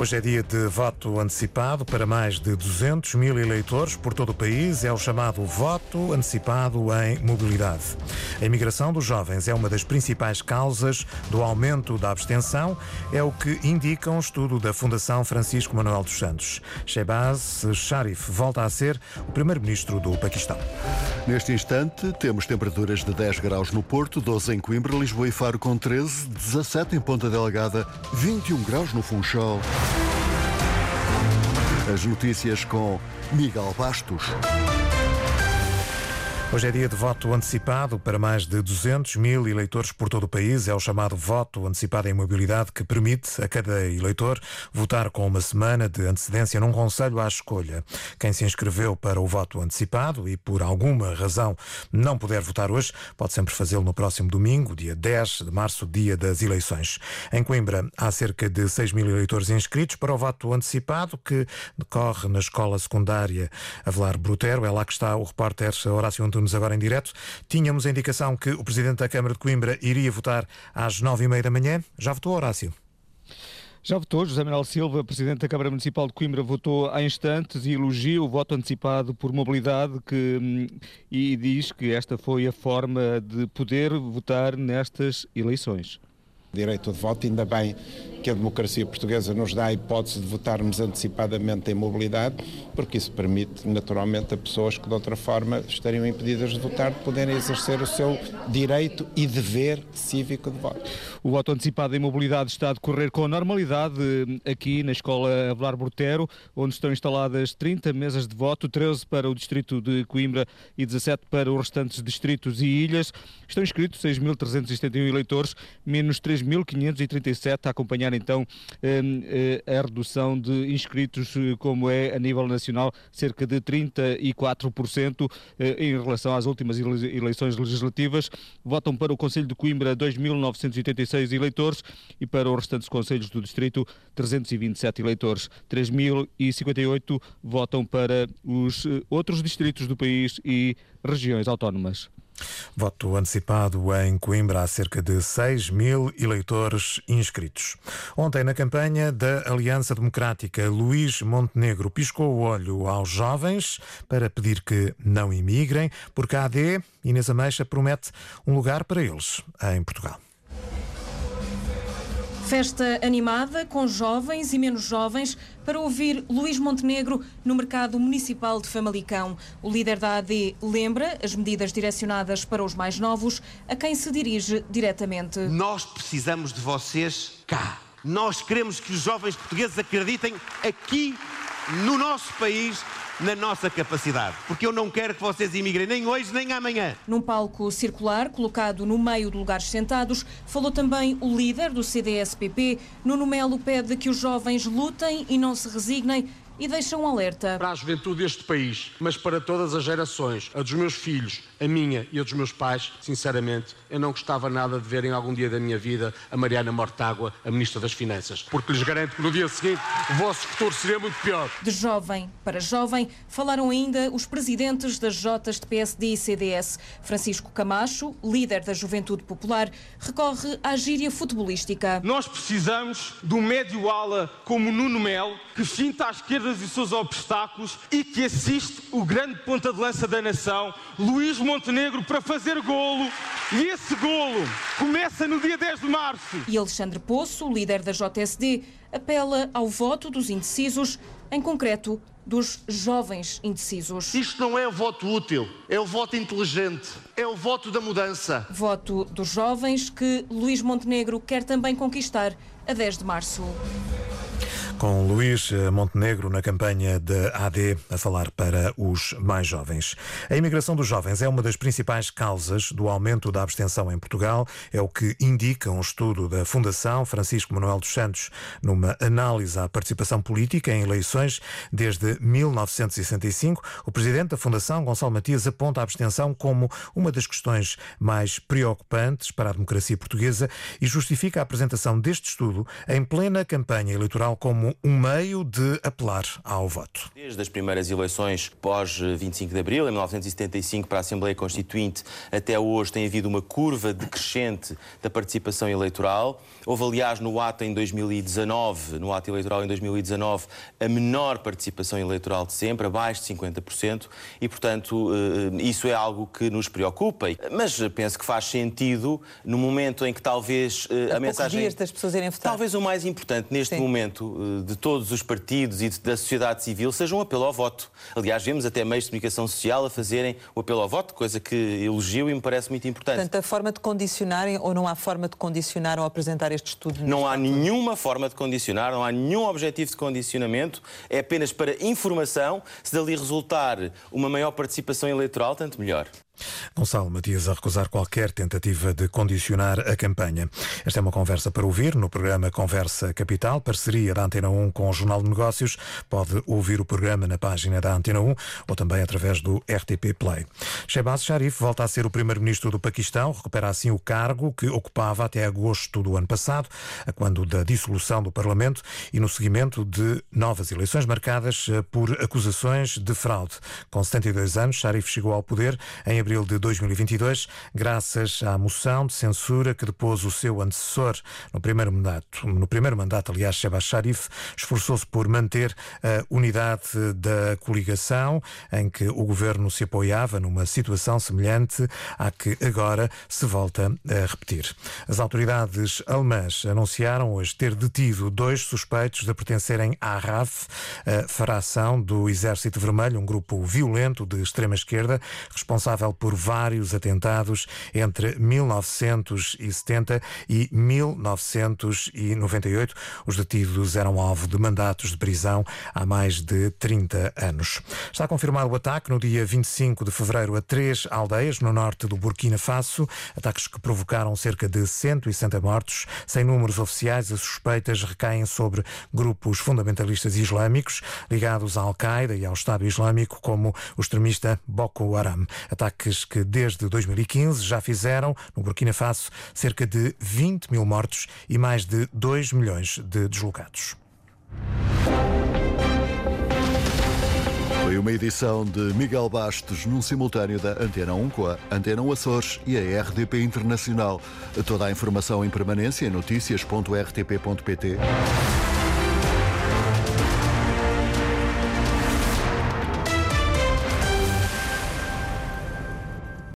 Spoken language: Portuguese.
Hoje é dia de voto antecipado para mais de 200 mil eleitores por todo o país. É o chamado voto antecipado em mobilidade. A imigração dos jovens é uma das principais causas do aumento da abstenção. É o que indica um estudo da Fundação Francisco Manuel dos Santos. Shehbaz Sharif volta a ser o primeiro-ministro do Paquistão. Neste instante, temos temperaturas de 10 graus no Porto, 12 em Coimbra, Lisboa e Faro com 13, 17 em Ponta Delgada, 21 graus no Funchal. As notícias com Miguel Bastos. Hoje é dia de voto antecipado para mais de 200 mil eleitores por todo o país. É o chamado voto antecipado em mobilidade que permite a cada eleitor votar com uma semana de antecedência num conselho à escolha. Quem se inscreveu para o voto antecipado e por alguma razão não puder votar hoje, pode sempre fazê-lo no próximo domingo, dia 10 de março, dia das eleições. Em Coimbra, há cerca de 6 mil eleitores inscritos para o voto antecipado que decorre na escola secundária Avelar Brutero. É lá que está o repórter Horácio Antunes agora em direto. Tínhamos a indicação que o Presidente da Câmara de Coimbra iria votar às nove e meia da manhã. Já votou, Horácio? Já votou. José Manuel Silva, Presidente da Câmara Municipal de Coimbra, votou há instantes e elogia o voto antecipado por mobilidade que, hum, e diz que esta foi a forma de poder votar nestas eleições. Direito de voto, ainda bem que a democracia portuguesa nos dá a hipótese de votarmos antecipadamente em mobilidade, porque isso permite naturalmente a pessoas que de outra forma estariam impedidas de votar de poderem exercer o seu direito e dever cívico de voto. O voto antecipado em mobilidade está a decorrer com normalidade aqui na Escola Avelar Bortero, onde estão instaladas 30 mesas de voto, 13 para o distrito de Coimbra e 17 para os restantes distritos e ilhas. Estão inscritos 6.371 eleitores, menos 3.537 a acompanhar então eh, a redução de inscritos, eh, como é a nível nacional, cerca de 34% eh, em relação às últimas eleições legislativas. Votam para o Conselho de Coimbra 2.986 eleitores e para os restantes conselhos do distrito 327 eleitores. 3.058 votam para os outros distritos do país e regiões autónomas. Voto antecipado em Coimbra há cerca de 6 mil eleitores inscritos. Ontem, na campanha da Aliança Democrática, Luís Montenegro piscou o olho aos jovens para pedir que não imigrem, porque a AD, Inês Ameixa, promete um lugar para eles em Portugal. Festa animada com jovens e menos jovens para ouvir Luís Montenegro no mercado municipal de Famalicão. O líder da AD lembra as medidas direcionadas para os mais novos, a quem se dirige diretamente. Nós precisamos de vocês cá. Nós queremos que os jovens portugueses acreditem aqui no nosso país na nossa capacidade, porque eu não quero que vocês imigrem nem hoje nem amanhã. Num palco circular, colocado no meio de lugares sentados, falou também o líder do CDS-PP. Nuno Melo pede que os jovens lutem e não se resignem e deixa um alerta. Para a juventude deste país, mas para todas as gerações, a dos meus filhos, a minha e a dos meus pais, sinceramente, eu não gostava nada de verem algum dia da minha vida a Mariana Mortágua, a Ministra das Finanças, porque lhes garanto que no dia seguinte o vosso futuro seria muito pior. De jovem para jovem, falaram ainda os presidentes das Jotas de PSD e CDS. Francisco Camacho, líder da Juventude Popular, recorre à gíria futebolística. Nós precisamos de um médio-ala como Nuno Melo, que finta à esquerda e seus obstáculos e que assiste o grande ponta de lança da nação, Luís Montenegro, para fazer golo. E esse golo começa no dia 10 de março. E Alexandre Poço, líder da JSD, apela ao voto dos indecisos, em concreto dos jovens indecisos. Isto não é o voto útil, é o voto inteligente, é o voto da mudança. Voto dos jovens que Luís Montenegro quer também conquistar a 10 de março com Luís Montenegro na campanha da AD a falar para os mais jovens. A imigração dos jovens é uma das principais causas do aumento da abstenção em Portugal, é o que indica um estudo da Fundação Francisco Manuel dos Santos numa análise à participação política em eleições desde 1965. O presidente da Fundação, Gonçalo Matias, aponta a abstenção como uma das questões mais preocupantes para a democracia portuguesa e justifica a apresentação deste estudo em plena campanha eleitoral como como um meio de apelar ao voto. Desde as primeiras eleições pós 25 de abril, em 1975, para a Assembleia Constituinte, até hoje tem havido uma curva decrescente da participação eleitoral. Houve, aliás, no ato em 2019, no ato eleitoral em 2019, a menor participação eleitoral de sempre, abaixo de 50%, e, portanto, eh, isso é algo que nos preocupa. Mas penso que faz sentido, no momento em que talvez a, a mensagem. Dias das pessoas irem votar. Talvez o mais importante neste Sim. momento de todos os partidos e da sociedade civil seja um apelo ao voto. Aliás, vemos até meios de comunicação social a fazerem o apelo ao voto, coisa que elogio e me parece muito importante. Portanto, a forma de condicionarem ou não há forma de condicionar ou apresentar este estudo? Não há nenhuma forma de condicionar, não há nenhum objetivo de condicionamento, é apenas para informação. Se dali resultar uma maior participação eleitoral, tanto melhor. Gonçalo Matias a recusar qualquer tentativa de condicionar a campanha. Esta é uma conversa para ouvir no programa Conversa Capital, parceria da Antena 1 com o Jornal de Negócios. Pode ouvir o programa na página da Antena 1 ou também através do RTP Play. Shehbaz Sharif volta a ser o primeiro-ministro do Paquistão, recupera assim o cargo que ocupava até agosto do ano passado, a quando da dissolução do Parlamento e no seguimento de novas eleições marcadas eh, por acusações de fraude. Com 72 anos, Sharif chegou ao poder em abril abril de 2022, graças à moção de censura que depôs o seu antecessor no primeiro mandato. No primeiro mandato, aliás, Shebaz Sharif esforçou-se por manter a unidade da coligação em que o governo se apoiava numa situação semelhante à que agora se volta a repetir. As autoridades alemãs anunciaram hoje ter detido dois suspeitos de pertencerem à RAF, a fração do Exército Vermelho, um grupo violento de extrema esquerda, responsável por vários atentados entre 1970 e 1998. Os detidos eram alvo de mandatos de prisão há mais de 30 anos. Está confirmado o ataque no dia 25 de fevereiro a três aldeias no norte do Burkina Faso, ataques que provocaram cerca de 160 mortos. Sem números oficiais, as suspeitas recaem sobre grupos fundamentalistas islâmicos ligados à Al-Qaeda e ao Estado Islâmico, como o extremista Boko Haram. Ataques ataques que desde 2015 já fizeram, no Burkina Faso, cerca de 20 mil mortos e mais de 2 milhões de deslocados. Foi uma edição de Miguel Bastos num simultâneo da Antena 1 com a Antena 1 Açores e a RDP Internacional. Toda a informação em permanência em notícias.rtp.pt.